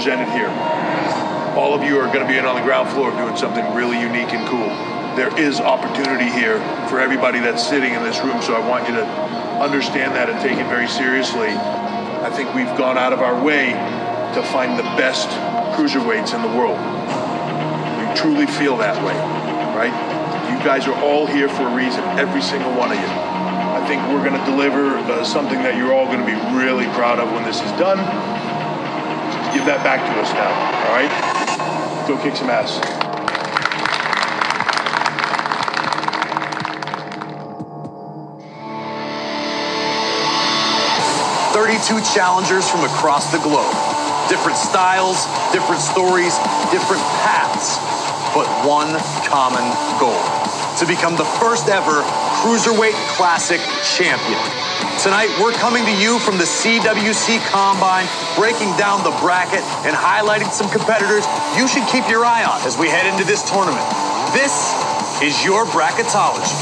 Presented here. All of you are going to be in on the ground floor doing something really unique and cool. There is opportunity here for everybody that's sitting in this room, so I want you to understand that and take it very seriously. I think we've gone out of our way to find the best cruiserweights in the world. We truly feel that way, right? You guys are all here for a reason, every single one of you. I think we're going to deliver uh, something that you're all going to be really proud of when this is done. Give that back to us now, all right? Go kick some ass. Thirty-two challengers from across the globe. Different styles, different stories, different paths, but one common goal to become the first ever Cruiserweight Classic champion. Tonight, we're coming to you from the CWC Combine, breaking down the bracket and highlighting some competitors you should keep your eye on as we head into this tournament. This is your bracketology.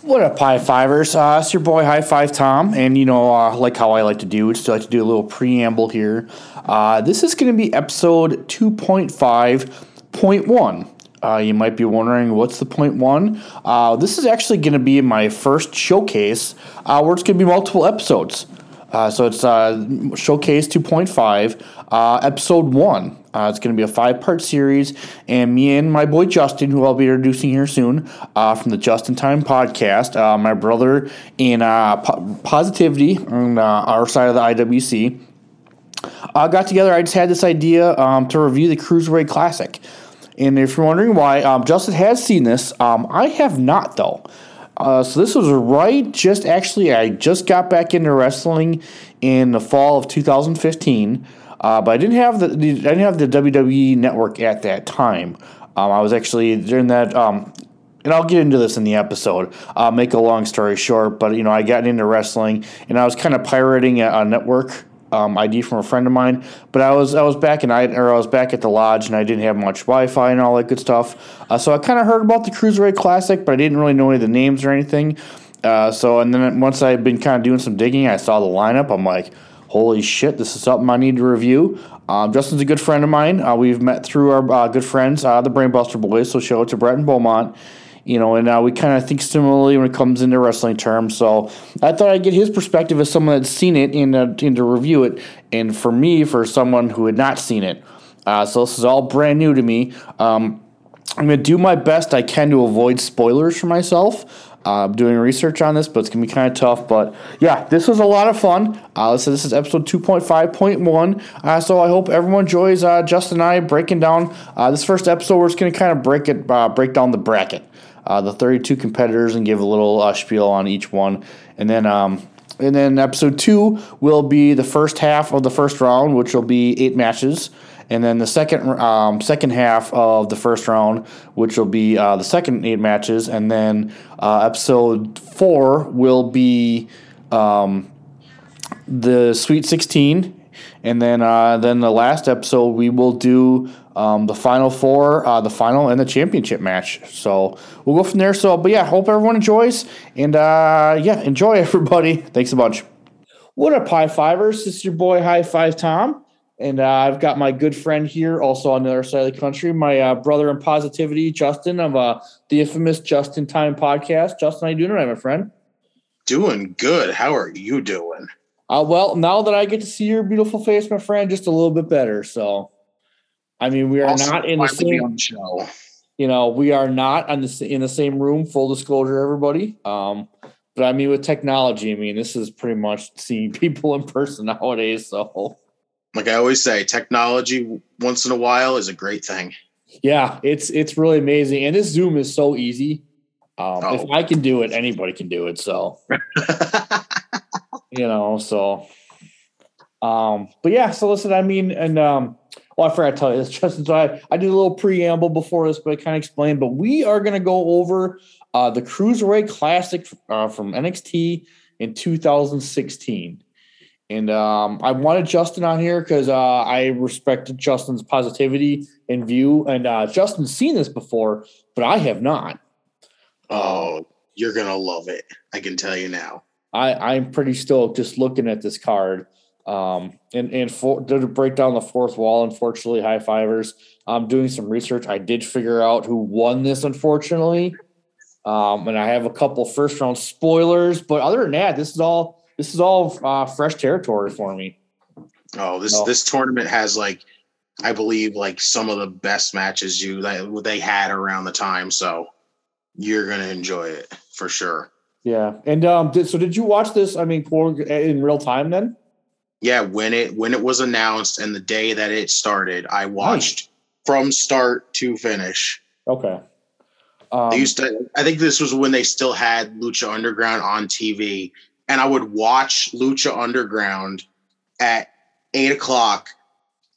What up, high fivers? Uh, it's your boy, High Five Tom. And, you know, uh, like how I like to do, just like to do a little preamble here. Uh, this is going to be episode 2.5.1. Uh, you might be wondering what's the point one. Uh, this is actually going to be my first showcase, uh, where it's going to be multiple episodes. Uh, so it's uh, Showcase 2.5, uh, Episode 1. Uh, it's going to be a five part series, and me and my boy Justin, who I'll be introducing here soon from the Justin Time podcast, my brother in po- Positivity on our side of the IWC, got together. I just had this idea um, to review the Cruiserweight Classic. And if you're wondering why, um, Justin has seen this. Um, I have not, though. Uh, so this was right just actually I just got back into wrestling in the fall of 2015, uh, but I didn't have the I didn't have the WWE network at that time. Um, I was actually during that. Um, and I'll get into this in the episode. I'll make a long story short, but you know, I got into wrestling and I was kind of pirating a, a network um, ID from a friend of mine. But I was I was back in I or I was back at the lodge and I didn't have much Wi-Fi and all that good stuff. Uh, so I kind of heard about the Cruiserweight Classic, but I didn't really know any of the names or anything. Uh, so and then once I'd been kind of doing some digging, I saw the lineup. I'm like, holy shit, this is something I need to review. Um, Justin's a good friend of mine. Uh, we've met through our uh, good friends, uh, the Brainbuster Boys. So show out to Brett and Beaumont you know, and uh, we kind of think similarly when it comes into wrestling terms. So I thought I'd get his perspective as someone that's seen it and, uh, and to review it. And for me, for someone who had not seen it. Uh, so this is all brand new to me. Um, I'm going to do my best I can to avoid spoilers for myself. Uh, I'm doing research on this, but it's going to be kind of tough. But yeah, this was a lot of fun. Uh, so this is episode 2.5.1. Uh, so I hope everyone enjoys uh, Justin and I breaking down this first episode. We're just going to kind of break it, break down the bracket uh, the 32 competitors and give a little uh, spiel on each one. And then, um, and then episode two will be the first half of the first round, which will be eight matches. And then the second um, second half of the first round, which will be uh, the second eight matches, and then uh, episode four will be um, the Sweet Sixteen, and then uh, then the last episode we will do um, the final four, uh, the final, and the championship match. So we'll go from there. So, but yeah, hope everyone enjoys, and uh, yeah, enjoy everybody. Thanks a bunch. What up, high fivers? This is your boy High Five Tom, and uh, I've got my good friend here, also on the other side of the country, my uh, brother in positivity, Justin of uh, the infamous Justin Time podcast. Justin, how you doing tonight, my friend? Doing good. How are you doing? Uh, well, now that I get to see your beautiful face, my friend, just a little bit better. So I mean, we are also, not in the same show. You know, we are not on the in the same room. Full disclosure, everybody. Um, but I mean, with technology, I mean, this is pretty much seeing people in person nowadays. So, Like I always say, technology once in a while is a great thing. yeah, it's it's really amazing, and this Zoom is so easy. Um, If Oh. I can do it, anybody can do it. So, you know, so, um, but yeah, so listen, I mean, and um, well, I forgot to tell you this, Justin. So I, I did a little preamble before this, but I kind of explained. But we are going to go over uh, the Cruiserweight Classic uh, from NXT in 2016. And um, I wanted Justin on here because uh, I respected Justin's positivity and view. And uh, Justin's seen this before, but I have not. oh, you're gonna love it. I can tell you now. I, I'm pretty stoked just looking at this card. Um, and and for, to break down the fourth wall, unfortunately, high fivers. I'm doing some research. I did figure out who won this, unfortunately. Um, and I have a couple first round spoilers, but other than that, this is all this is all uh, fresh territory for me. Oh, this No. this tournament has like, I believe like some of the best matches you that they had around the time. So you're gonna enjoy it for sure. Yeah. And um, did, so did you watch this? I mean, in real time then? Yeah, when it when it was announced and the day that it started, I watched from start to finish. Okay. Um, They used to. I think this was when they still had Lucha Underground on TV, and I would watch Lucha Underground at eight o'clock,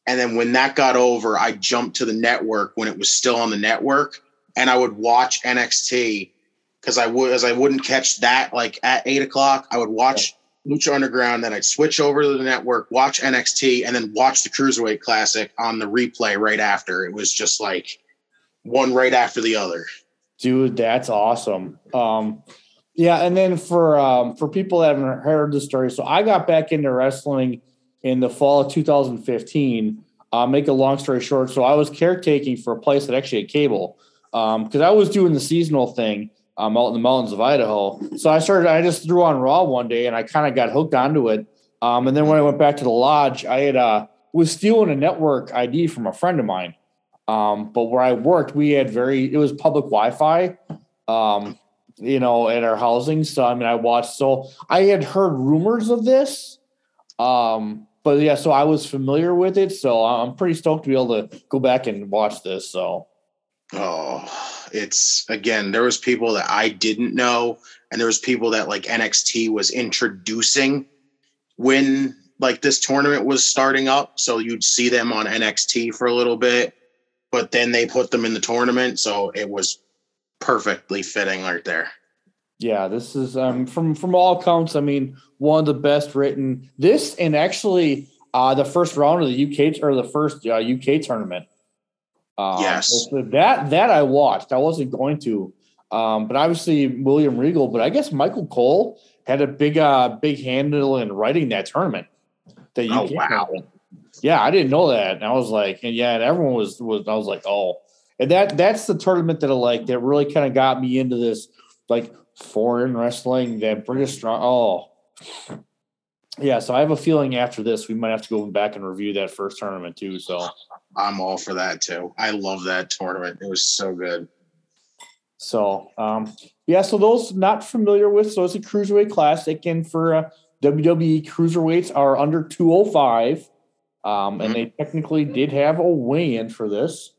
and then when that got over, I jumped to the network when it was still on the network, and I would watch NXT because I would as I wouldn't catch that like at eight o'clock. I would watch Lucha Underground, then I'd switch over to the network, watch NXT, and then watch the Cruiserweight Classic on the replay right after. It was just like one right after the other. Dude, that's awesome. Um, yeah, and then for um, for people that haven't heard the story, so I got back into wrestling in the fall of 2015. Uh, make a long story short, so I was caretaking for a place that actually had cable because I was doing the seasonal thing um, out in the mountains of Idaho. So I started. I just threw on Raw one day, and I kind of got hooked onto it. Um, and then when I went back to the lodge, I had uh, was stealing a network ID from a friend of mine. Um, but where I worked, we had very it was public Wi-Fi, um, you know, at our housing. So I mean, I watched. So I had heard rumors of this, um, but yeah, so I was familiar with it. So I'm pretty stoked to be able to go back and watch this. So Oh, it's again, there was people that I didn't know, and there was people that like NXT was introducing when like this tournament was starting up. So you'd see them on NXT for a little bit, but then they put them in the tournament. So it was perfectly fitting right there. yeah, this is um, from from all accounts. I mean, one of the best written. This and actually uh, the first round of the UK or the first uh, UK tournament. Um, Yes. so that that I watched. I wasn't going to, um, but obviously William Regal. But I guess Michael Cole had a big uh big handle in writing that tournament. That Oh, wow. Yeah, I didn't know that. And I was like, and yeah, and everyone was was. I was like, oh, and that that's the tournament that I like. That really kind of got me into this like foreign wrestling. That British strong. Oh, yeah. So I have a feeling after this we might have to go back and review that first tournament too. So. I'm all for that too. I love that tournament. It was so good. So, um, yeah, so those not familiar with, so it's a cruiserweight classic, and for uh, WWE cruiserweights are under 205, um, and they technically did have a weigh in for this.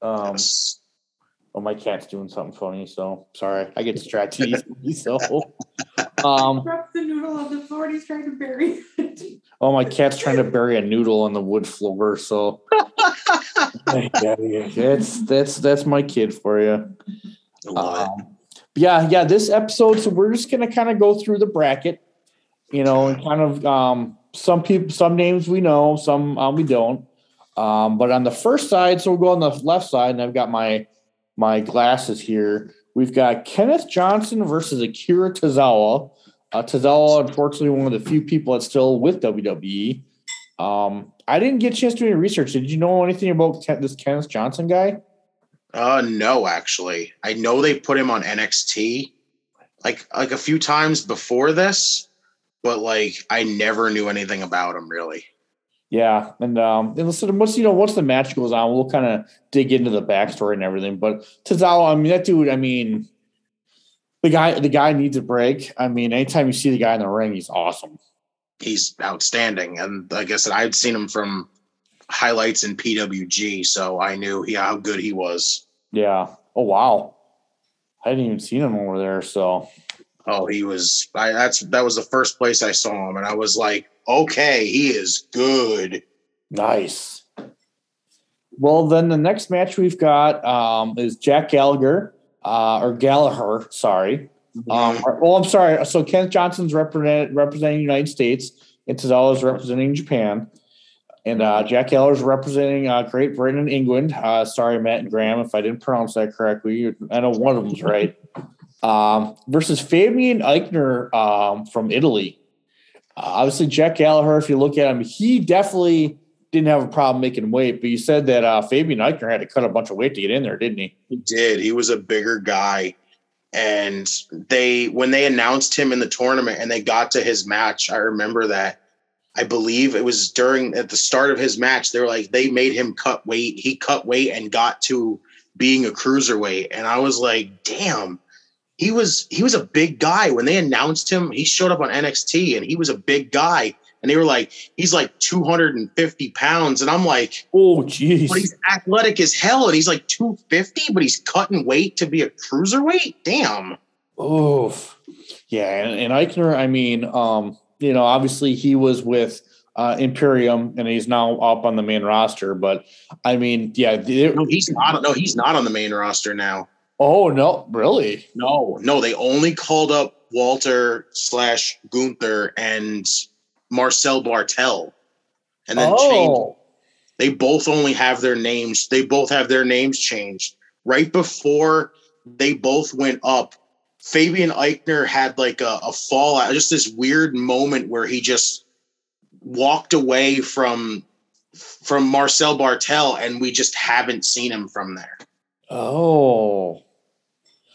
Um, Yes. oh, my cat's doing something funny, so sorry, I get distracted easily. So, um, the noodle on the floor and he's trying to bury it. oh, my cat's trying to bury a noodle on the wood floor, so yeah, yeah, that's that's that's my kid for you. I love it. Um, yeah, yeah. This episode, so we're just gonna kind of go through the bracket, you know, and kind of um, some people, some names we know, some um, we don't. Um, but on the first side, so we'll go on the left side, and I've got my my glasses here. We've got Kenneth Johnson versus Akira Tozawa. Uh, Tozawa, unfortunately, one of the few people that's still with WWE. Um, I didn't get a chance to do any research. Did you know anything about this Kenneth Johnson guy? Uh no, actually. I know they put him on NXT like like a few times before this, but like I never knew anything about him really. Yeah, and um, and listen, once you know, once the match goes on, we'll kind of dig into the backstory and everything. But Tozawa, I mean, that dude, I mean, the guy the guy needs a break. I mean, anytime you see the guy in the ring, he's awesome. He's outstanding, and like I said, I'd seen him from highlights in PWG, so I knew he, how good he was. Yeah. Oh wow. I hadn't even seen him over there. So Oh, he was. I, that's that was the first place I saw him, and I was like, okay, he is good. nice. Well, then the next match we've got um, is Jack Gallagher uh, or Gallagher. Sorry. Um, well, I'm sorry. So Kenneth Johnson's represent, representing the United States, and Tozawa's representing Japan, and uh, Jack Gallagher's representing uh, Great Britain and England. Uh, sorry, Matt and Graham, if I didn't pronounce that correctly. I know one of them's right. Um, versus Fabian Aichner um, from Italy. Uh, obviously, Jack Gallagher. If you look at him, he definitely didn't have a problem making weight. But you said that uh, Fabian Aichner had to cut a bunch of weight to get in there, didn't he? He did. He was a bigger guy. And they when they announced him in the tournament and they got to his match, I remember that. I believe it was during at the start of his match, they were like they made him cut weight. He cut weight and got to being a cruiserweight. And I was like, damn, he was he was a big guy. When they announced him, he showed up on NXT and he was a big guy. And they were like, he's like 250 pounds. And I'm like, Oh, jeez. but he's athletic as hell and he's like 250, but he's cutting weight to be a cruiserweight. Damn. Oh, Yeah, and, and Aichner, I mean, um, you know, obviously he was with uh, Imperium and he's now up on the main roster. But I mean, yeah. the- No, he's not. No, he's not on the main roster now. Oh no, really? No, no, they only called up Walter slash Gunther and Marcel Barthel, and then oh. changed. Oh, They both only have their names. They both have their names changed right before they both went up. Fabian Aichner had like a, a fallout, just this weird moment where he just walked away from from Marcel Barthel, and we just haven't seen him from there. oh,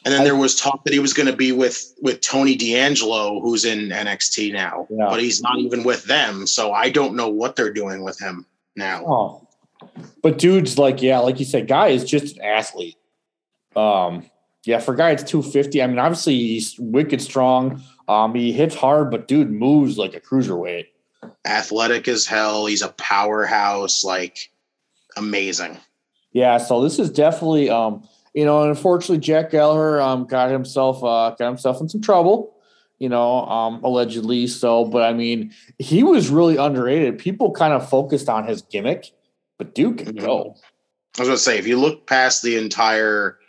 And then I- there was talk that he was going to be with with Tony D'Angelo, who's in NXT now, Yeah. but he's not even with them. So I don't know what they're doing with him now. oh. But dude's like, yeah, like you said, guy is just an athlete. Um, yeah, for guy it's 250. I mean, obviously he's wicked strong. Um, he hits hard, but dude moves like a cruiserweight. Athletic as hell. He's a powerhouse. Like amazing. Yeah, so this is definitely um, you know, and unfortunately Jack Gallagher um got himself uh got himself in some trouble, you know, um allegedly so, but I mean, he was really underrated. People kind of focused on his gimmick, but Duke can go. I was going to say, if you look past the entire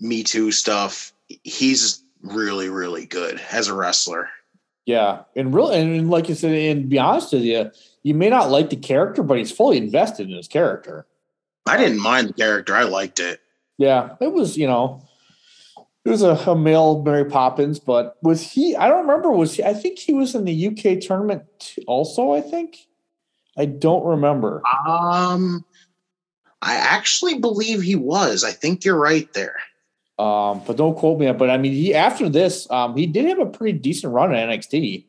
Me Too stuff, he's really, really good as a wrestler. Yeah, and really, and like you said, and be honest with you, you may not like the character, but he's fully invested in his character. I didn't mind the character. I liked it. Yeah, it was, you know, it was a, a male Mary Poppins, but was he? I don't remember. Was he? I think he was in the UK tournament also. I think. I don't remember. Um, I actually believe he was. I think you're right there. Um, but don't quote me. But I mean, he after this, um, he did have a pretty decent run at NXT.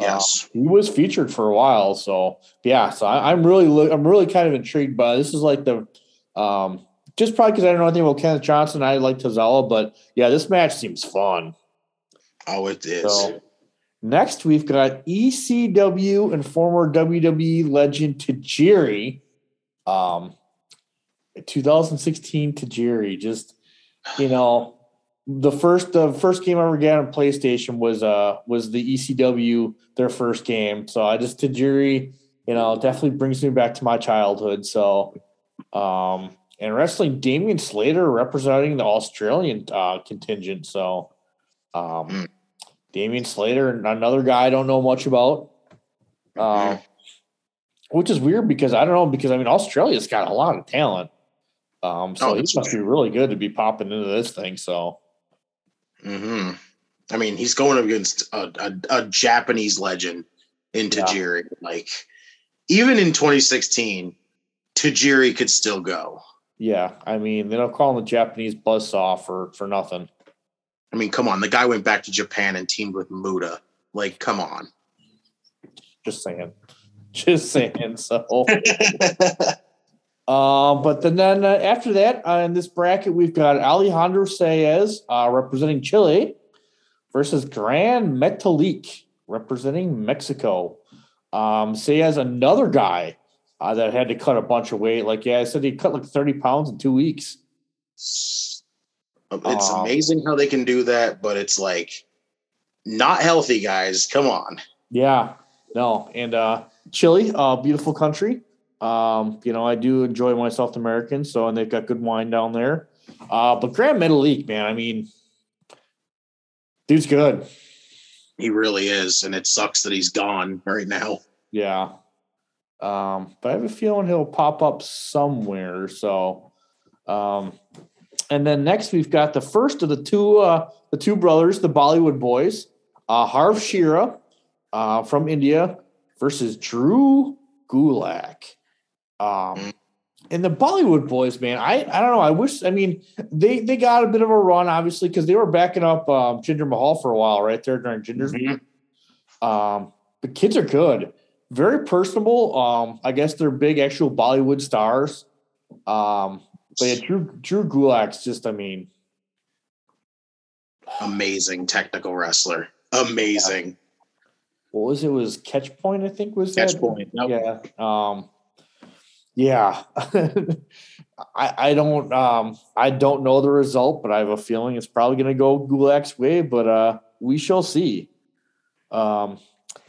Yes. he was featured for a while. So yeah, so I, I'm really, I'm really kind of intrigued by this. Is like the, um, just probably because I don't know anything about Kenneth Johnson. I like Tozawa, but yeah, this match seems fun. oh, it is. So next we've got ECW and former WWE legend Tajiri. Um 2016 Tajiri. Just you know, the first the first game I ever got on PlayStation was uh was the ECW, their first game. So I just Tajiri, you know, definitely brings me back to my childhood. So um and wrestling Damian Slater representing the Australian uh contingent. So um Mm. Damian Slater, another guy I don't know much about. Uh, which is weird because I don't know because I mean Australia's got a lot of talent. Um, so Oh, he must be really good to be popping into this thing. So hmm I mean, he's going against a, a, a Japanese legend in Yeah. Tajiri. Like, even in 2016, Tajiri could still go. Yeah, I mean they don't call him the Japanese buzzsaw for for nothing. I mean, come on. The guy went back to Japan and teamed with Muta. Like, come on. Just saying, just saying. So Uh, but then, then uh, after that, uh, in this bracket, we've got Alejandro Saez uh, representing Chile versus Gran Metalik representing Mexico. Um, Saez, another guy uh, that had to cut a bunch of weight. Like, yeah, I said he cut like 30 pounds in two weeks. It's Um, amazing how they can do that, but it's like not healthy, guys. Come on. Yeah, no, and uh, Chile, uh, beautiful country. Um, you know, I do enjoy my South American, so and they've got good wine down there. Uh, but Gran Metalik, man, I mean, dude's good. He really is, and it sucks that he's gone right now. Yeah. Um, but I have a feeling he'll pop up somewhere. So, um, and then next we've got the first of the two, uh, the two brothers, the Bollywood boys, uh, Harv Sihra, uh, from India versus Drew Gulak. Um, and the Bollywood boys, man, I, I don't know. I wish, I mean, they, they got a bit of a run, obviously, because they were backing up, um, Jinder Mahal for a while, right there during Jinder's Mhm. um, the kids are good, very personable. Um, I guess they're big actual Bollywood stars. Um, but yeah, Drew Drew Gulak's just, I mean, Amazing technical wrestler. Amazing. what was it? it was Catch Point, I think was Catch that? point. Yep. Yeah. Um, yeah. I, I don't um I don't know the result, but I have a feeling it's probably gonna go Gulak's way, but uh we shall see. Um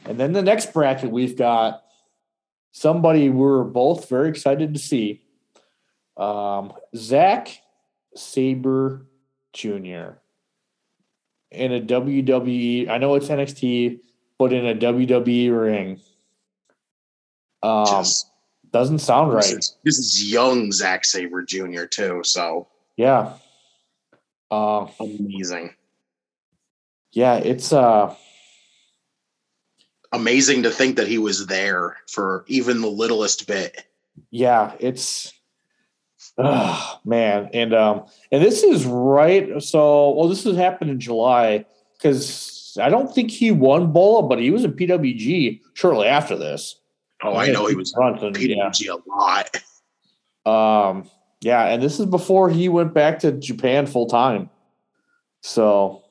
and then the next bracket we've got somebody we're both very excited to see. Um Zack Sabre Jr. in a WWE. I know it's NXT, but in a WWE ring. Um, Just- doesn't sound this, right. is, this is young Zack Sabre Jr. too, so Yeah. Uh, amazing. yeah, it's uh, Amazing to think that he was there for even the littlest bit. yeah, it's oh, man, and um, and this is right. So, well, this has happened in July because I don't think he won Bola, but he was in PWG shortly after this. Oh, I know he was Brunson, yeah. PWG a lot. Um, yeah, and this is before he went back to Japan full time. So,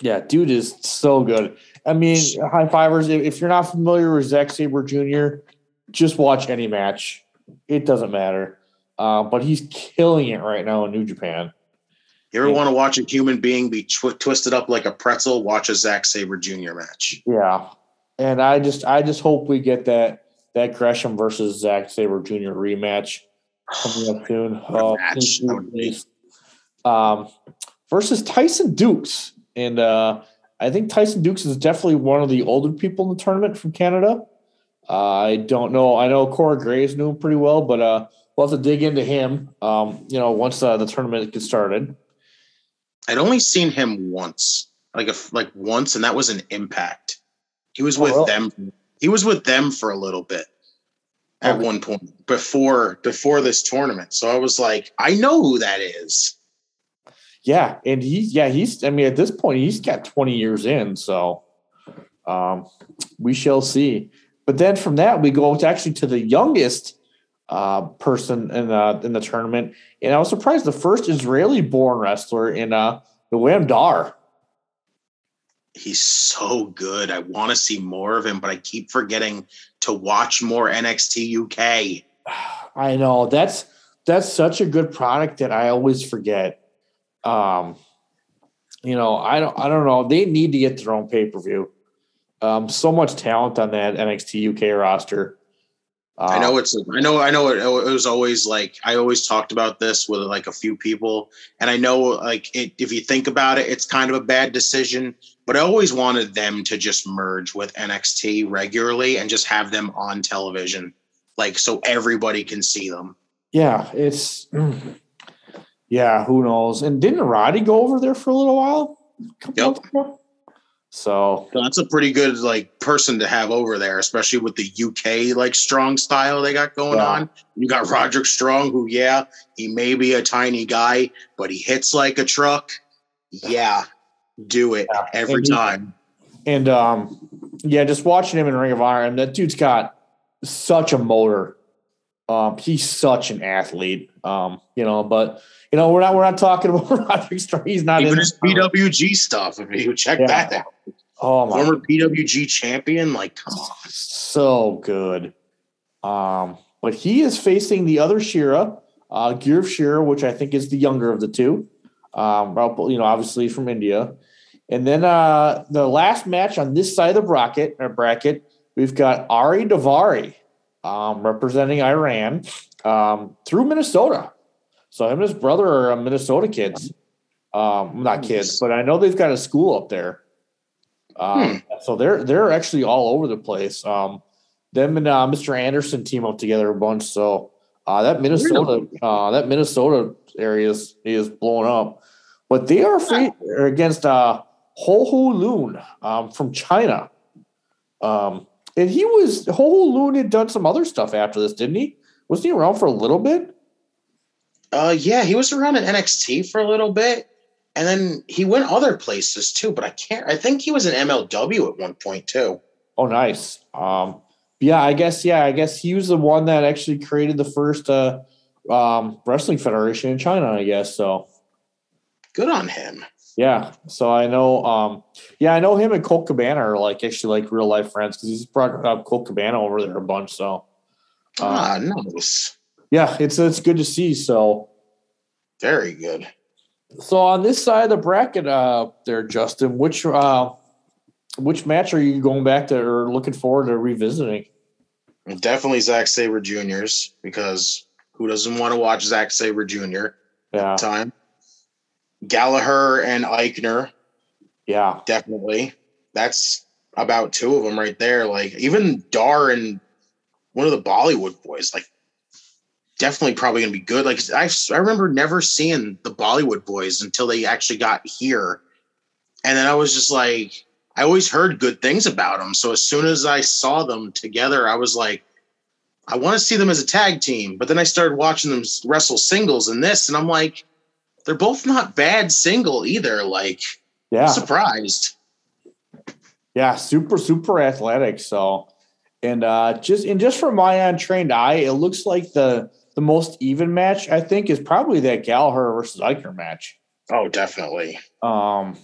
yeah, dude is so good. I mean, high fivers. If, you're not familiar with Zack Sabre Jr., just watch any match. It doesn't matter. Uh, but he's killing it right now in New Japan. You ever Yeah. want to watch a human being be twi- twisted up like a pretzel? Watch a Zack Sabre Jr. match. Yeah, and I just, I just hope we get that that Gresham versus Zack Sabre Jr. rematch coming up soon. Oh, match. please, That would be- please. Um, versus Tyson Dux, and uh, I think Tyson Dux is definitely one of the older people in the tournament from Canada. Uh, I don't know. I know Corey Graves knew him pretty well, but uh, we'll have to dig into him. Um, you know, once uh, the tournament gets started. I'd only seen him once, like a like once, and that was an Impact. He was Oh, with really? them. He was with them for a little bit at Okay. one point before before this tournament. So I was like, I know who that is. Yeah, and he's yeah he's I mean at this point he's got twenty years in, so um, we shall see. But then from that we go to actually to the youngest uh, person in the in the tournament, and I was surprised the first Israeli-born wrestler in uh, Noam Dar. He's so good. I want to see more of him, but I keep forgetting to watch more NXT UK. I know that's that's such a good product that I always forget. Um, you know, I don't I don't know. They need to get their own pay per view. Um, so much talent on that NXT UK roster. I know it's I know I know it, it was always like I always talked about this with like a few people and I know like it, if you think about it it's kind of a bad decision but I always wanted them to just merge with NXT regularly and just have them on television like so everybody can see them. Yeah, it's mm, yeah. Who knows? And didn't Roddy go over there for a little while? A Yep. So So that's a pretty good like person to have over there especially with the UK like strong style they got going Yeah. on. You got Roderick Strong who yeah, he may be a tiny guy but he hits like a truck. Yeah. Do it Yeah. every And he- time. and um, yeah, just watching him in Ring of Honor, and that dude's got such a motor. Um, he's such an athlete. Um, you know, but you know, we're not we're not talking about Roderick Strong. He's not Even in his PWG stuff. If you check Yeah. that out, Oh my former PWG champion. Like, come on. so good. Um, but he is facing the other Sihra, uh, Gurv Sihra, which I think is the younger of the two. Um, you know, obviously from India. And then uh, the last match on this side of the bracket, or bracket, we've got Ari Daivari um, representing Iran um, through Minnesota. So him and his brother are uh, Minnesota kids. Um, not kids, but I know they've got a school up there. Um, So they're they're actually all over the place. Um, them and uh, Mr. Anderson team up together a bunch. So uh, that Minnesota uh, that Minnesota area is, is blowing up. But they are free, are against uh, Ho Ho Lun um, from China. Um, and he was Ho Ho Lun had done some other stuff after this, didn't he? Wasn't he around for a little bit? Uh, yeah, he was around at NXT for a little bit, and then he went other places too. But I can't. I think he was in MLW at one point too. Oh, nice. Um, yeah, I guess. Yeah, I guess he was the one that actually created the first uh, um, wrestling federation in China. I guess so. Good on him. Yeah, so I know. Um, yeah, I know him and Colt Cabana are like actually like real life friends because he's brought up Colt Cabana over there a bunch. So uh, ah, nice. yeah, it's it's good to see. So Very good. so on this side of the bracket, uh, there, Justin, which uh, which match are you going back to or looking forward to revisiting? Definitely Zack Sabre Juniors because who doesn't want to watch Zack Sabre Jr. Yeah, time? Gallagher and Aichner, yeah, definitely. That's about two of them right there. Like even Dar and one of the Bollywood boys, like definitely probably gonna be good. Like I, I remember never seeing the Bollywood boys until they actually got here, and then I was just like, I always heard good things about them. So as soon as I saw them together, I was like, I want to see them as a tag team. But then I started watching them wrestle singles in this, and I'm like, they're both not bad single either. Like, yeah. I'm surprised. Yeah, super super athletic. So, and uh just and just from my untrained eye, it looks like the the most even match I think is probably that Gallagher versus Aichner match. Oh, definitely. Um,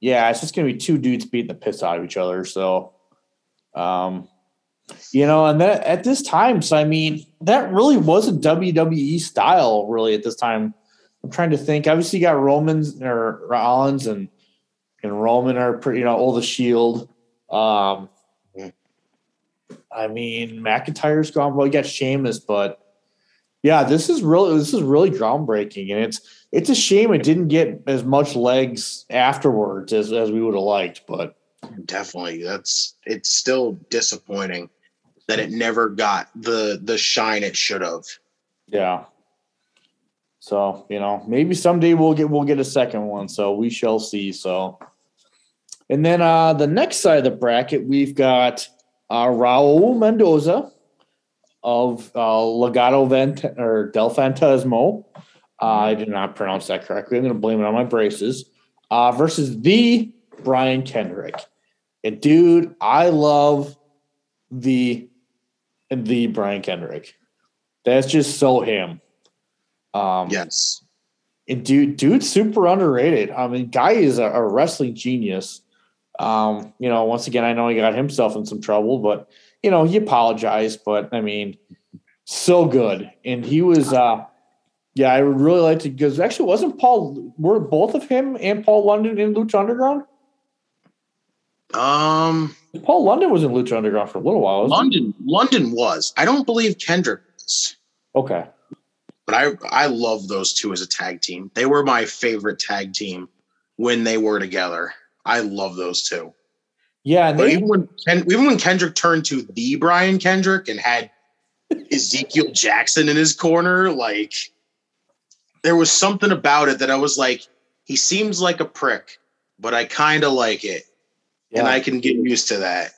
yeah, it's just gonna be two dudes beating the piss out of each other. So, um, you know, and then at this time, so I mean, that really wasn't WWE style really at this time. I'm trying to think. Obviously, you got Romans or Rollins and and Roman are pretty, you know, all the Shield. Um, I mean, McIntyre's gone. Well, you got Sheamus, but yeah, this is really this is really groundbreaking, and it's it's a shame it didn't get as much legs afterwards as as we would have liked. But Definitely. That's it's still disappointing that it never got the the shine it should have. yeah, so you know, maybe someday we'll get we'll get a second one. So we shall see. So, and then uh the next side of the bracket, we've got uh Raul Mendoza of uh Legado Vent or Del Fantasmo. Uh, I did not pronounce that correctly. I'm going to blame it on my braces. Uh, versus the Brian Kendrick. And dude, I love the the Brian Kendrick. That's just so him. Um, Yes. and dude, dude's super underrated. I mean, guy is a, a wrestling genius. Um, you know, once again, I know he got himself in some trouble, but you know, he apologized. But I mean, so good, and he was. uh Yeah, I would really like to because actually, wasn't Paul? Were both of him and Paul London in Lucha Underground? Um Paul London was in Lucha Underground for a little while. wasn't he? London London was. I don't believe Kendrick was. Okay. But I I love those two as a tag team. They were my favorite tag team when they were together. I love those two. Yeah, and they, even when Ken, even when Kendrick turned to the Brian Kendrick and had Ezekiel Jackson in his corner, like there was something about it that I was like, he seems like a prick, but I kind of like it, and I can get used to that.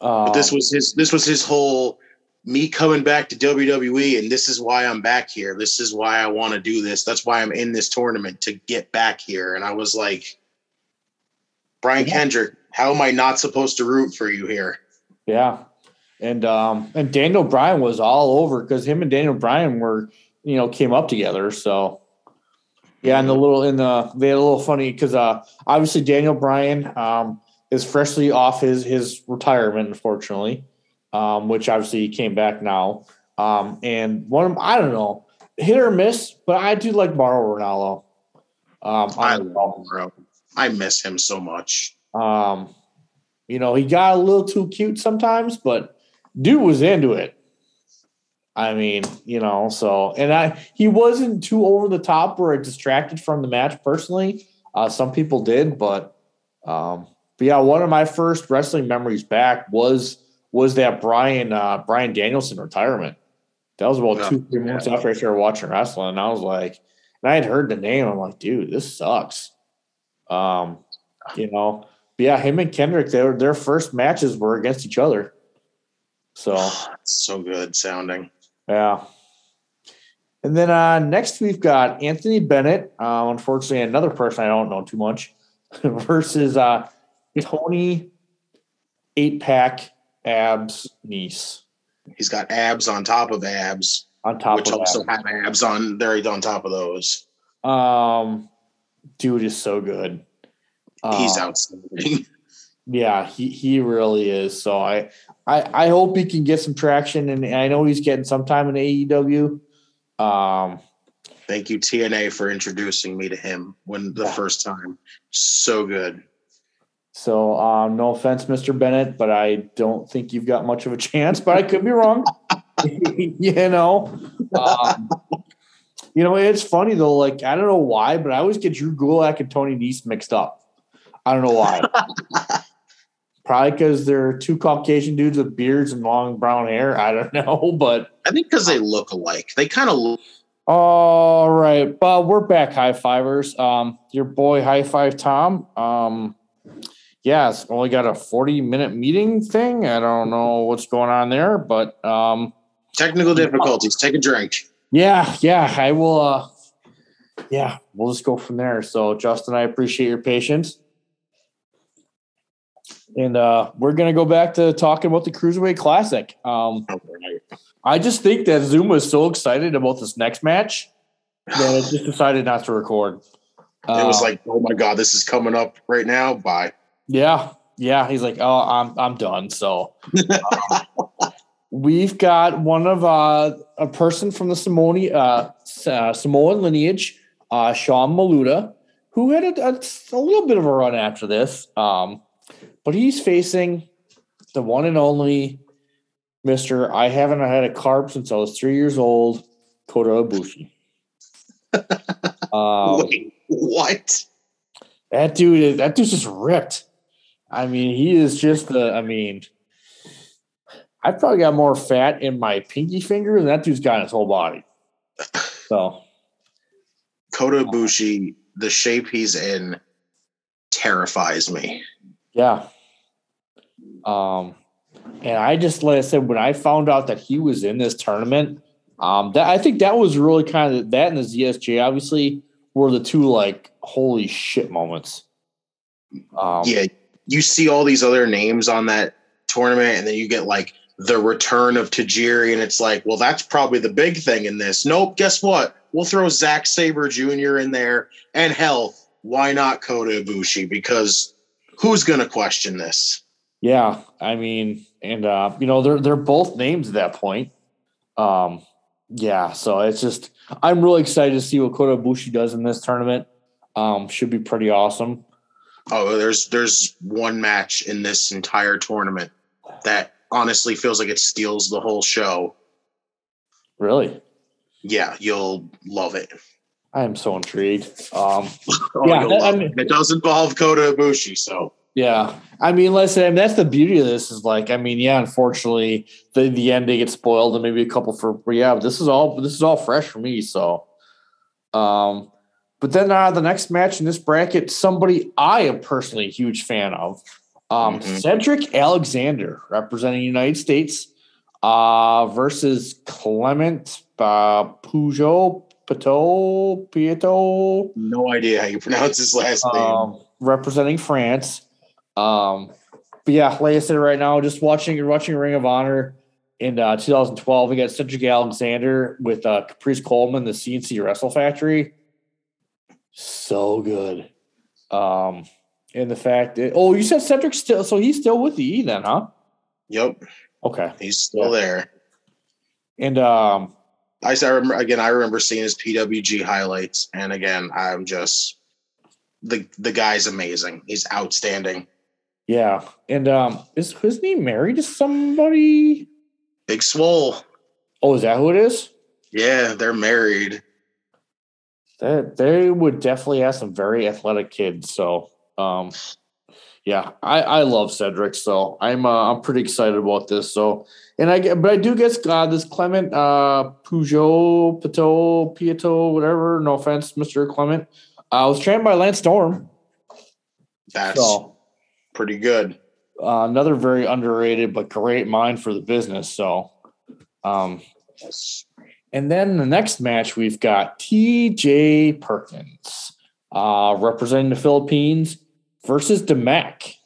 um, But this was his this was his whole me coming back to WWE, and this is why I'm back here. This is why I want to do this. That's why I'm in this tournament to get back here. And I was like, Brian Yeah. Kendrick, how am I not supposed to root for you here? Yeah. and um, and Daniel Bryan was all over because him and Daniel Bryan were you know came up together. So yeah, and the little in the they had a little funny because uh, obviously Daniel Bryan um, is freshly off his his retirement, unfortunately, um, which obviously he came back now. Um, and one of I don't know hit or miss, but I do like Mauro Ranallo. Um, I love bro. I miss him so much. um, you know, he got a little too cute sometimes, but dude was into it. I mean, you know, so and I he wasn't too over the top or it distracted from the match personally. Uh, some people did, but um, but yeah, one of my first wrestling memories back was was that Brian uh, Bryan Danielson retirement. That was about Yeah. two three months after I started watching wrestling, and I was like, and I had heard the name. I'm like, dude, this sucks. Um, you know, but yeah, him and Kendrick, their their first matches were against each other. So so good sounding. yeah. And then uh, next we've got Anthony Bennett. Uh, unfortunately, another person I don't know too much versus uh, Tony Eight Pack Abs Nese He's got abs on top of abs, on top which of also that. have abs on there he's on top of those. Um, dude is so good. He's Um, outstanding. Yeah, he, he really is. So I, I I hope he can get some traction, and I know he's getting some time in AEW. Um, Thank you, TNA, for introducing me to him when the Yeah. first time. So good. So um, no offense, Mr. Bennett, but I don't think you've got much of a chance. But I could be wrong. you know, um, you know it's funny though. Like I don't know why, but I always get Drew Gulak and Tony Nese mixed up. I don't know why. Probably because they're two Caucasian dudes with beards and long brown hair. I don't know, but I think because they look alike. They kind of look. All right, but we're back, high fivers. Um, your boy, high five, Tom. Um, yeah, it's only got a forty-minute meeting thing. I don't know what's going on there, but um, Technical difficulties. Take a drink. yeah, yeah, I will. Uh, yeah, we'll just go from there. So, Justin, I appreciate your patience, and uh, we're gonna go back to talking about the Cruiserweight Classic. Um, I just think that Zoom was so excited about this next match that it just decided not to record. It was Uh, like, oh my god, this is coming up right now. Bye. Yeah, yeah. He's like, oh, I'm I'm done. So um, we've got one of uh, a person from the Samoan uh, uh, Samoan lineage, uh, Sean Maluta, who had a, a, a little bit of a run after this, um, but he's facing the one and only Mister. I haven't had a carb since I was three years old, Kota Ibushi. um, Wait, what? That dude, is- that dude's just ripped. I mean, he is just the. I mean, I've probably got more fat in my pinky finger than that dude's got in his whole body. So Kota Ibushi, the shape he's in, terrifies me. yeah. Um, and I just like I said when I found out that he was in this tournament, um, that I think that was really kind of that and the ZSJ obviously were the two like holy shit moments. Um, yeah, you see all these other names on that tournament, and then you get like the return of Tajiri, and it's like, well, that's probably the big thing in this. Nope, guess what? We'll throw Zack Sabre Jr. in there, and hell, why not Kota Ibushi? Because who's gonna question this? Yeah, I mean, and uh, you know, they're they're both names at that point. Um, yeah, so it's just I'm really excited to see what Kota Ibushi does in this tournament. Um, should be pretty awesome. Oh, there's there's one match in this entire tournament that honestly feels like it steals the whole show. Really, Yeah, you'll love it. I am so intrigued. Um, Oh, Yeah, that- I mean- it. it does involve Kota Ibushi, so yeah, I mean, listen, I mean, that's the beauty of this is like, I mean, yeah, unfortunately, the the ending gets spoiled, and maybe a couple for, yeah, but yeah, this is all this is all fresh for me. So, um, but then uh, the next match in this bracket, somebody I am personally a huge fan of, um, Mhm. Cedric Alexander representing the United States, uh, versus Clement uh, Peugeot Pito Pieto no idea how you pronounce his last name. um, representing France. Um, but yeah, like I said, right now, just watching watching Ring of Honor in uh, 2012, we got Cedric Alexander with uh, Caprice Coleman, the CNC Wrestle Factory. So good. Um, and the fact that oh, you said Cedric still, so he's still with the E then, huh? Yep, Okay. he's still there. And um, I I remember again. I remember seeing his PWG highlights, and again, I'm just the the guy's amazing. He's outstanding. yeah, and um, is isn't he married to somebody? Big Swole. Oh, is that who it is? Yeah, they're married. That they would definitely have some very athletic kids. So, um, yeah, I I love Cedric. So I'm uh, I'm pretty excited about this. So, and I get, but I do get uh, this Clement uh Peugeot Pito Pieto whatever. No offense, Mister Clement. I was trained by Lance Storm. That's So pretty good. uh, another very underrated but great mind for the business. So, um, Yes. And then the next match, we've got TJ Perkins uh, representing the Philippines versus Da Mack.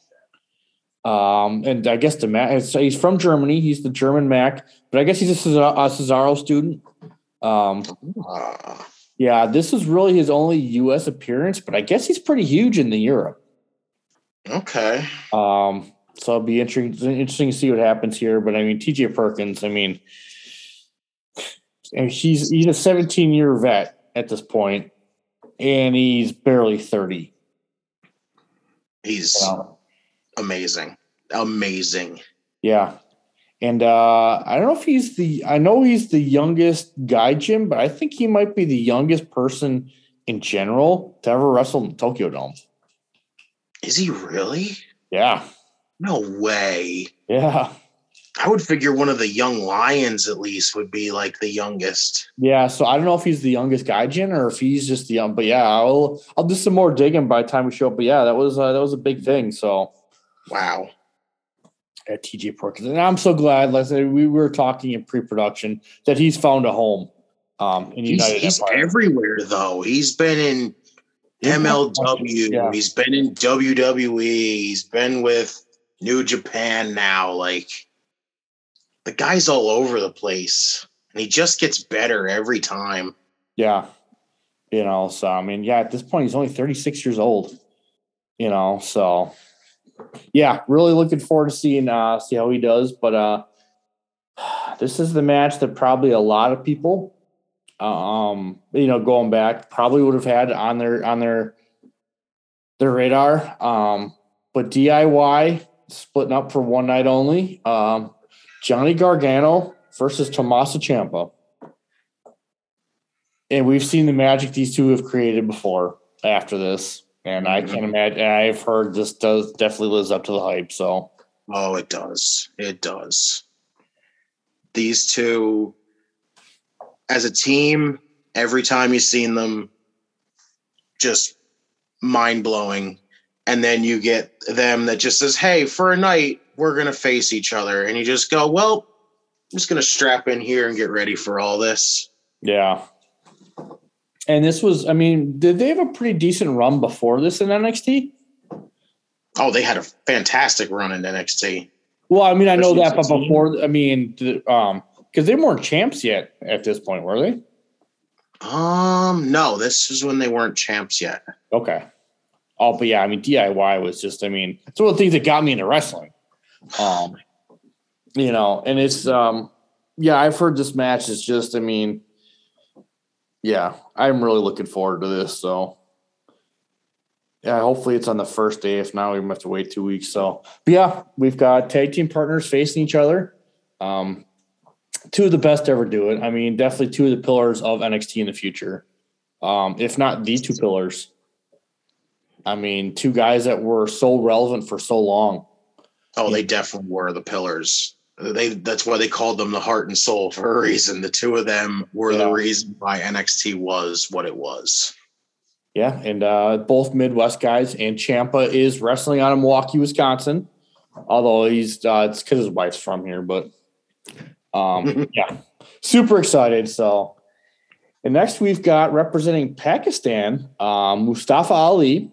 Um, and I guess Da Mack, is- he's from Germany. He's the German Mac, but I guess he's a, Cesar- a Cesaro student. Um, yeah, this is really his only U.S. appearance, but I guess he's pretty huge in the Europe. okay. Um, so it'll be interesting, interesting to see what happens here. But I mean, TJ Perkins, I mean, and he's he's a 17 year vet at this point, and he's barely 30. He's amazing. Amazing. yeah. And uh, I don't know if he's the I know he's the youngest guy, Jim, but I think he might be the youngest person in general to ever wrestle in the Tokyo Dome. Is he really? Yeah. No way. Yeah. I would figure one of the young lions at least would be like the youngest. Yeah, so I don't know if he's the youngest guy gaijin or if he's just the young, but yeah, I'll I'll do some more digging by the time we show up. But yeah, that was uh, that was a big thing. So Wow. at TJ Perkins, and I'm so glad. Like I said, we were talking in pre-production that he's found a home um, in He's, United he's Empire. everywhere though. He's been in MLW. Yeah. He's been in WWE. He's been with New Japan now. Like the guy's all over the place, and he just gets better every time. Yeah, you know. So I mean, yeah, at this point, he's only 36 years old. You know, so yeah, really looking forward to seeing uh see how he does. But uh this is the match that probably a lot of people um you know going back probably would have had on their on their their radar um but diy splitting up for one night only um johnny gargano versus tommaso Ciampa. and we've seen the magic these two have created before after this and i mm-hmm. can't imagine i've heard this does definitely lives up to the hype so Oh, it does. It does. These two, as a team, every time you've seen them, just mind blowing. And then you get them that just says, hey, for a night, we're going to face each other. And you just go, well, I'm just going to strap in here and get ready for all this. Yeah. And this was, I mean, did they have a pretty decent run before this in NXT? Oh, they had a fantastic run in NXT. Well, I mean, I know that, but before, I mean, um, because they weren't champs yet at this point, were they? Um, no, this is when they weren't champs yet. Okay. Oh, but yeah, I mean, DIY was just, I mean, it's one of the things that got me into wrestling. Um, you know, and it's, um, yeah, I've heard this match is just, I mean, yeah, I'm really looking forward to this. So, yeah, hopefully it's on the first day. If not, we have to wait two weeks. So, but yeah, we've got tag team partners facing each other. Um, two of the best to ever do it. I mean, definitely two of the pillars of NXT in the future. Um, if not the two pillars. I mean, two guys that were so relevant for so long. Oh, they definitely were the pillars. They that's why they called them the heart and soul for a reason. The two of them were the reason why NXT was what it was. Yeah, and uh, both Midwest guys. And Ciampa is wrestling out of Milwaukee, Wisconsin. Although he's uh, it's because his wife's from here, but um, yeah, super excited. So, and next we've got representing Pakistan, um, Mustafa Ali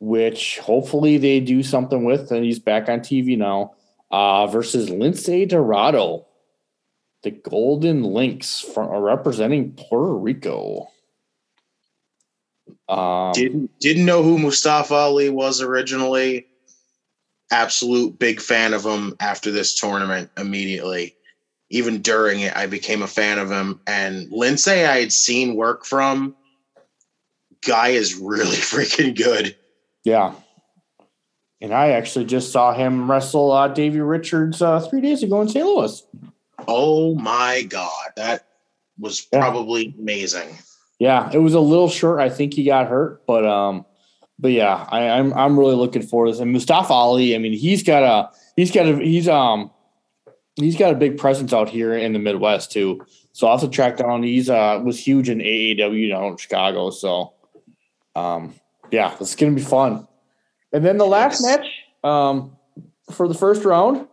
which hopefully they do something with, and he's back on TV now. Uh, versus Lince Dorado, the Golden Lynx from representing Puerto Rico. Um, Didn't didn't know who Mustafa Ali was originally. Absolute big fan of him after this tournament immediately. Even during it, I became a fan of him. And Lince, I had seen work from. Guy is really freaking good. Yeah. And I actually just saw him wrestle uh, Davey Richards uh, three days ago in St. Louis. Oh my god, that was Yeah. probably amazing. Yeah, it was a little short. I think he got hurt, but um, but yeah, I, I'm I'm really looking forward to this. And Mustafa Ali, I mean, he's got a he's got a he's um he's got a big presence out here in the Midwest too. So I'll have to track down. He's uh was huge in AAW down in Chicago. So um yeah, it's gonna be fun. And then the last match um for the first round,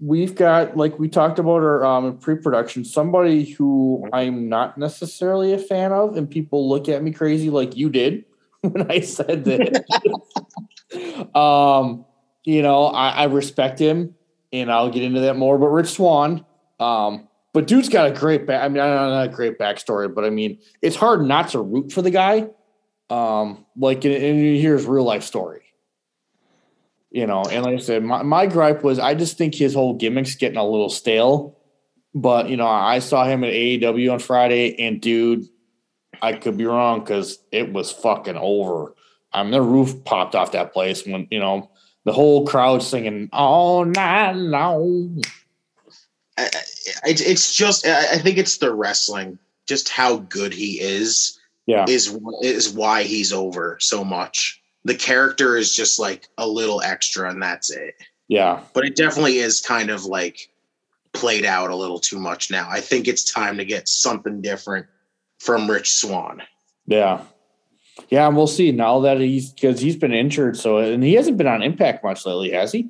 we've got like we talked about our um in pre-production somebody who i'm not necessarily a fan of and people look at me crazy like you did when i said that um you know I, I respect him and i'll get into that more but rich swan um but dude's got a great back i mean not a great backstory but i mean it's hard not to root for the guy um like you hear his real life story you know, and like I said, my, my gripe was I just think his whole gimmick's getting a little stale. But you know, I saw him at AEW on Friday, and dude, I could be wrong because it was fucking over. I mean, the roof popped off that place when you know the whole crowd singing all night long. I- It's just I think it's the wrestling, just how good he is Yeah, is is why he's over so much. The character is just like a little extra, and that's it. yeah, But it definitely is kind of like played out a little too much now. I think it's time to get something different from Rich Swan. yeah, yeah. And we'll see now that he's because he's been injured, so and he hasn't been on Impact much lately, has he?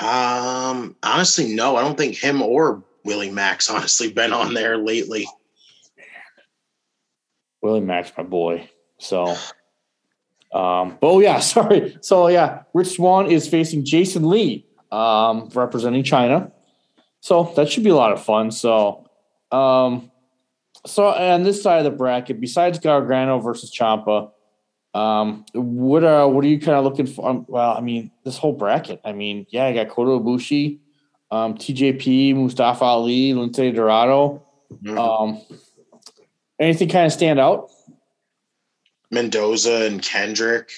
Um, honestly, no, I don't think him or Willie Mack honestly been on there lately. Willie Mack, my boy. So, um, oh yeah, sorry. So yeah, Rich Swan is facing Jason Lee, um, representing China. So that should be a lot of fun. So, um, so on this side of the bracket, besides Gargano versus Ciampa, um, what uh, what are you kind of looking for? Um, well, I mean, this whole bracket. I mean, yeah, I got Kota Ibushi, um, TJP, Mustafa Ali, Lince Dorado. Um, anything kind of stand out? Mendoza and Kendrick.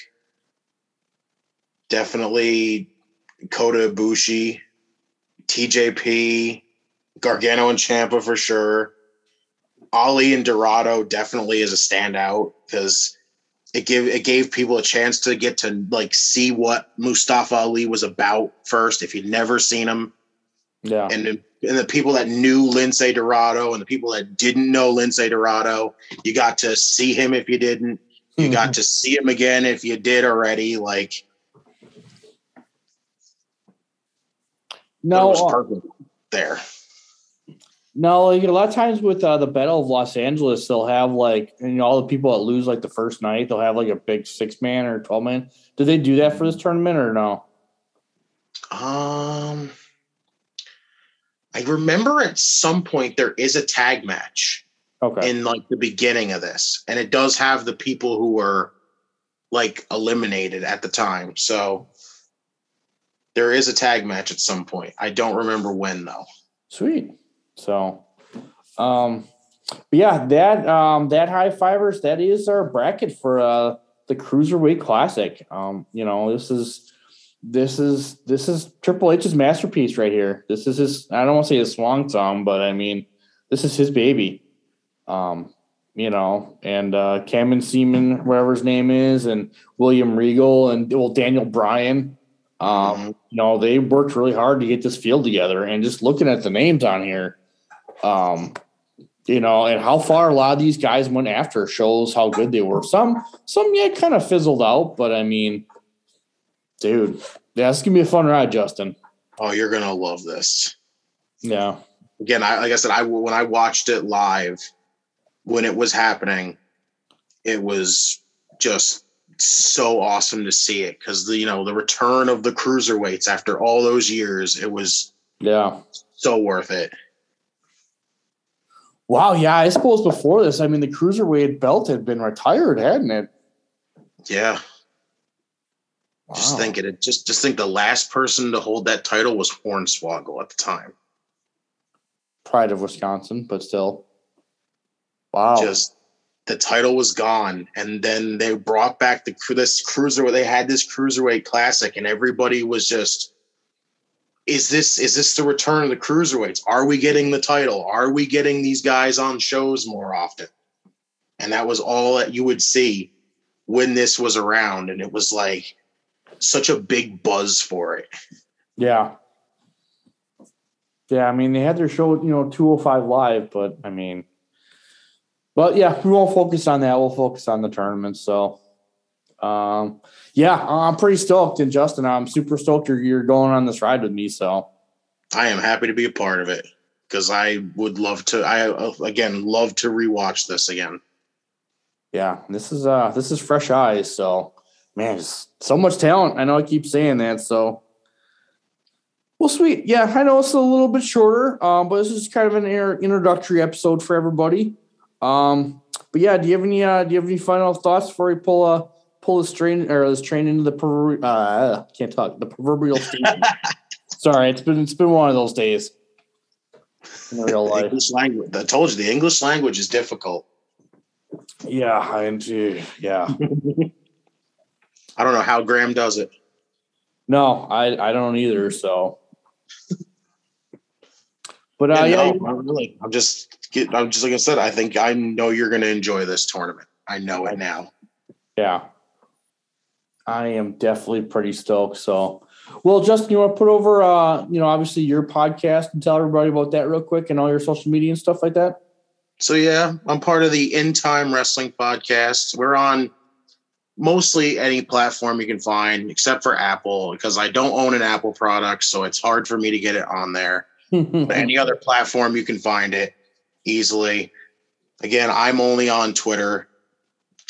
Definitely Kota Ibushi, TJP, Gargano and Ciampa for sure. Ali and Dorado definitely is a standout because it gave it gave people a chance to get to like see what Mustafa Ali was about first if you'd never seen him Yeah. and and the people that knew Lince Dorado and the people that didn't know Lince Dorado, you got to see him if you didn't. You got to see him again if you did already. Like no, uh, perfect there. no. Like a lot of times with uh, the Battle of Los Angeles, they'll have like you know all the people that lose like the first night, they'll have like a big six man or twelve man. Did they do that for this tournament or no? Um, I remember at some point there is a tag match Okay. in like the beginning of this, and it does have the people who were like eliminated at the time. So there is a tag match at some point. I don't remember when though. Sweet. So, um, but yeah, that um, that high fivers that is our bracket for uh the cruiserweight classic. Um, you know, this is this is this is Triple H's masterpiece right here. This is his. I don't want to say his swan song, but I mean, this is his baby. Um, you know, and uh, Cameron Ceman, whatever his name is, and William Regal, and well, Daniel Bryan. Um, you know, they worked really hard to get this field together. And just looking at the names on here, um, you know, and how far a lot of these guys went after shows how good they were. Some, some, yeah, kind of fizzled out, but I mean, dude, yeah, it's gonna be a fun ride, Justin. Oh, you're gonna love this. Yeah, Again, I like I said, I when I watched it live when it was happening, it was just so awesome to see it because the you know the return of the cruiserweights after all those years, it was Yeah. so worth it. Wow. Yeah. I suppose before this, I mean, the cruiserweight belt had been retired, hadn't it? Yeah, just Wow. think it. Just just think the last person to hold that title was Hornswoggle at the time. Pride of Wisconsin, but still. Wow. Just the title was gone, and then they brought back the this cruiser where they had this cruiserweight classic, and everybody was just, "Is this is this the return of the cruiserweights? Are we getting the title? Are we getting these guys on shows more often?" And that was all that you would see when this was around, and it was like such a big buzz for it. Yeah. Yeah, I mean they had their show, you know, 205 live, but I mean but yeah, we won't focus on that. We'll focus on the tournament. So um yeah, I'm pretty stoked. And Justin, I'm super stoked you're, you're going on this ride with me. So I am happy to be a part of it because I would love to. I again love to rewatch this again. yeah, this is uh this is fresh eyes. So man, just so much talent. I know I keep saying that. So well, sweet. Yeah, I know it's a little bit shorter, um, but this is kind of an introductory episode for everybody. Um, but yeah, do you have any uh, do you have any final thoughts before we pull a pull this train or this train into the prover- uh can't talk the proverbial station? Sorry, it's been it's been one of those days in real life. English language. I told you the English language is difficult. Yeah, and uh, yeah. I don't know how Graham does it. No, I I don't either. So, but uh, Yeah, no, I'm really. I'm just. Get, I'm just like I said. I think I know you're going to enjoy this tournament. I know it now. yeah, I am definitely pretty stoked. So, well, Justin, you want to put over, uh, you know, obviously your podcast and tell everybody about that real quick and all your social media and stuff like that. So yeah, I'm part of the In Time Wrestling podcast. We're on mostly any platform you can find, except for Apple, because I don't own an Apple product, so it's hard for me to get it on there. But any other platform you can find it easily. Again, I'm only on Twitter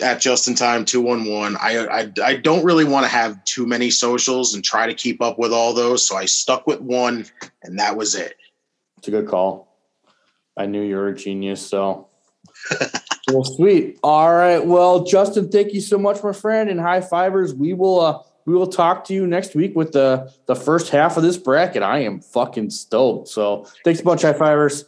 at Just in Time 211. I, I I don't really want to have too many socials and try to keep up with all those, so I stuck with one, and that was it. It's a good call. I knew you were a genius. So, well, sweet. All right. Well, Justin, thank you so much, my friend, and high fivers. We will uh we will talk to you next week with the the first half of this bracket. I am fucking stoked. So, thanks a bunch, high fivers.